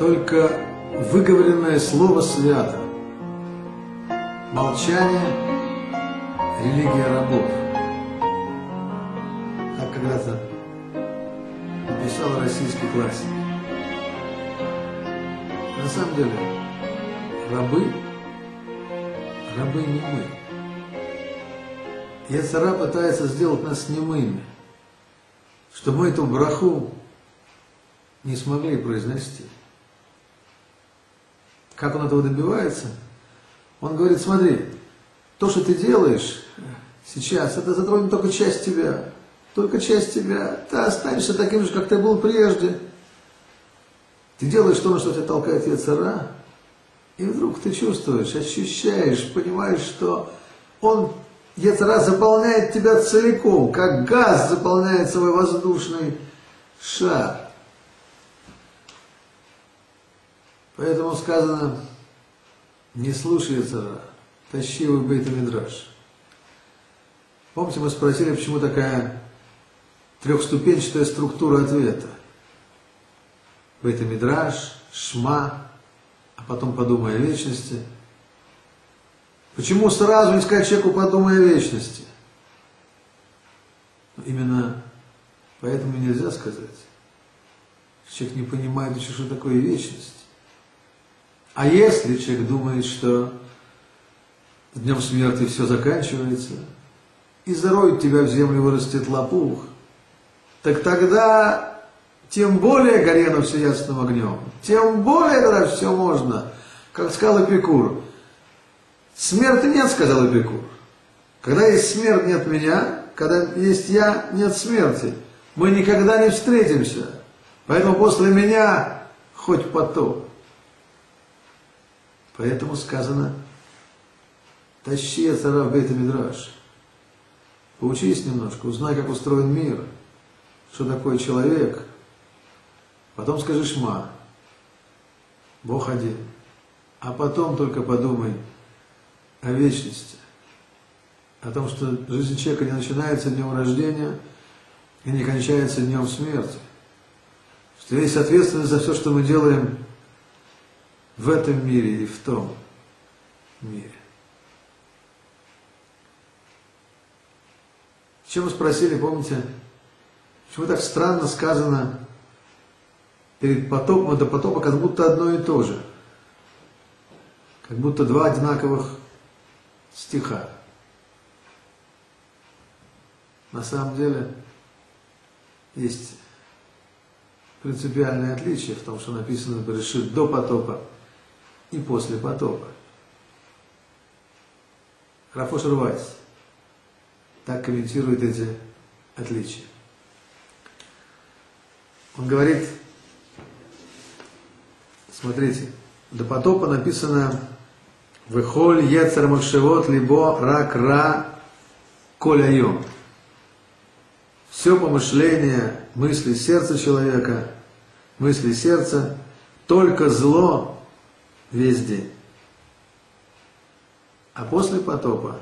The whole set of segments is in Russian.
Только выговоренное слово свято. Молчание – религия рабов. Так когда-то написал российский классик. На самом деле, рабы, рабы не мы. Яцера пытается сделать нас немыми, чтобы мы эту браху не смогли произнести. Как он этого добивается? Он говорит, смотри, то, что ты делаешь сейчас, это затронет только часть тебя. Только часть тебя. Ты останешься таким же, как ты был прежде. Ты делаешь то, на что тебя толкает Яцера, и вдруг ты чувствуешь, ощущаешь, понимаешь, что он, Яцера, заполняет тебя целиком, как газ заполняет свой воздушный шар. Поэтому сказано, не слушай Яцера, тащи его в Бейт-Мидраш. Помните, мы спросили, почему такая трехступенчатая структура ответа? Бейт-Мидраш, Шма, а потом подумай о вечности. Почему сразу не сказать человеку подумай о вечности? Именно поэтому нельзя сказать. Человек не понимает еще, что такое вечность. А если человек думает, что днем смерти все заканчивается, и зароет тебя в землю вырастет лопух, так тогда тем более горено все ясным огнем, тем более тогда все можно, как сказал Эпикур. Смерти нет, сказал Эпикур. Когда есть смерть, нет меня, когда есть я, нет смерти. Мы никогда не встретимся. Поэтому после меня хоть потоп. Поэтому сказано, тащи цара в бейт Мидраш. Поучись немножко, узнай, как устроен мир, что такое человек. Потом скажи шма. Бог один. А потом только подумай о вечности. О том, что жизнь человека не начинается днем рождения и не кончается днем смерти. Что есть ответственность за все, что мы делаем в этом мире и в том мире. Чем вы спросили, помните, почему так странно сказано перед потопом, это потопа как будто одно и то же. Как будто два одинаковых стиха. На самом деле есть принципиальное отличие в том, что написано Берешит до потопа и после потопа. Рафош Рувайс так комментирует эти отличия. Он говорит, смотрите, до потопа написано «Вехоль ецер макшевот либо рак ра коляйом». Все помышление, мысли сердца человека, мысли сердца, только зло весь день. А после потопа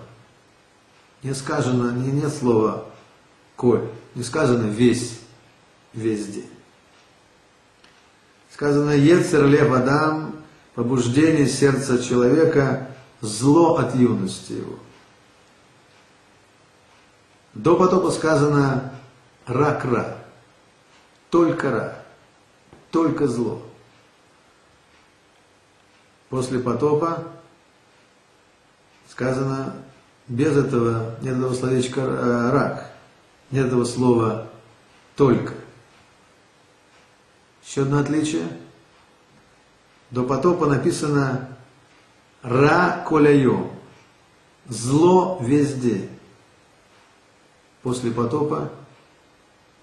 не сказано, не, нет слова «коль», не сказано «весь», день. Сказано «ецер лев адам», побуждение сердца человека, зло от юности его. До потопа сказано «рак-ра», только ра, только зло после потопа сказано без этого, нет этого словечка э, рак, нет этого слова только. Еще одно отличие. До потопа написано ра коляйом, зло везде. После потопа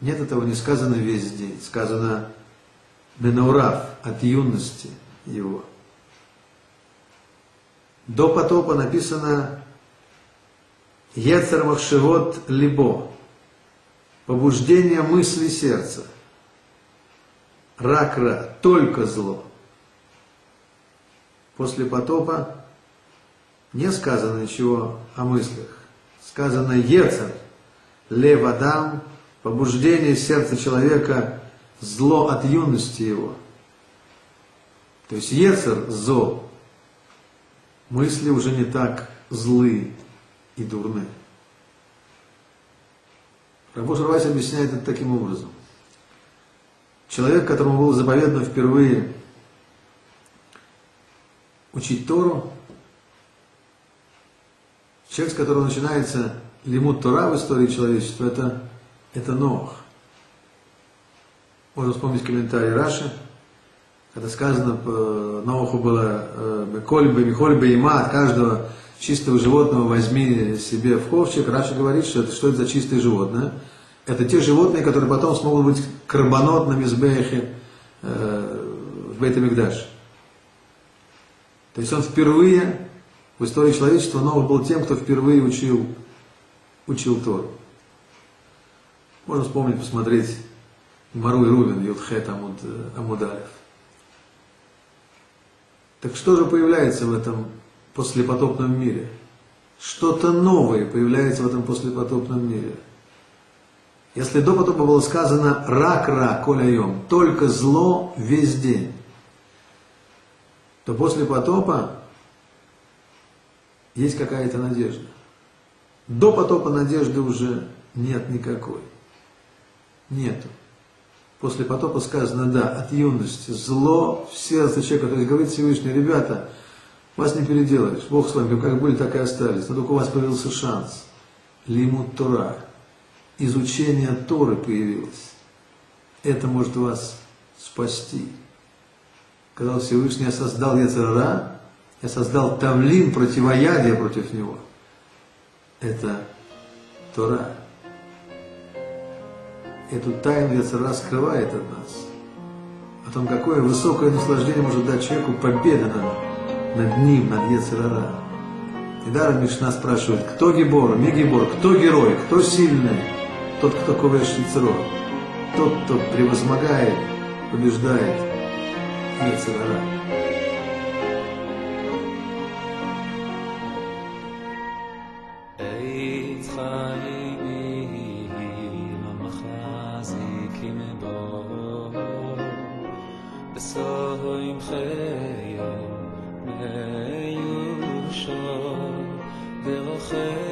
нет этого не сказано весь день, сказано Менаурав от юности его. До потопа написано Ецер Махшевод Либо, побуждение мысли сердца. Ракра, только зло. После потопа не сказано ничего о мыслях. Сказано Ецер, Левадам, побуждение сердца человека, зло от юности его. То есть Ецер зо, мысли уже не так злые и дурные. Рабош Рвайс объясняет это таким образом. Человек, которому было заповедано впервые учить Тору, человек, с которого начинается лимут Тора в истории человечества, это, это Ноах. Можно вспомнить комментарий Раши, когда сказано, Ноаху было Бекольбе, Михольбе и от каждого чистого животного возьми себе в ковчег. Раша говорит, что это, что это за чистое животное. Это те животные, которые потом смогут быть карбонот на мизбехе э, в Бейтамикдаш. То есть он впервые в истории человечества Новых был тем, кто впервые учил, учил Тору. Можно вспомнить, посмотреть Мару и Рубин, Юдхет Амуд, э, Амудалев. Так что же появляется в этом послепотопном мире? Что-то новое появляется в этом послепотопном мире. Если до потопа было сказано «рак-ра коляем», только зло весь день, то после потопа есть какая-то надежда. До потопа надежды уже нет никакой. Нету. После потопа сказано, да, от юности, зло в сердце человека. То есть говорит Всевышний, ребята, вас не переделаешь, Бог с вами, как были, так и остались. Но только у вас появился шанс. Лимут Тора. Изучение Торы появилось. Это может вас спасти. Когда Всевышний я создал Яцерара, я создал Тавлин, противоядие против него. Это Тора эту тайну Яцера скрывает от нас. О том, какое высокое наслаждение может дать человеку победа над, над ним, над Яцерара. Недаром Мишна спрашивает, кто гибор, Мегебор, кто герой, кто сильный? Тот, кто ковыряет Яцеро. Тот, кто превозмогает, побеждает Яцерара. Eight. say.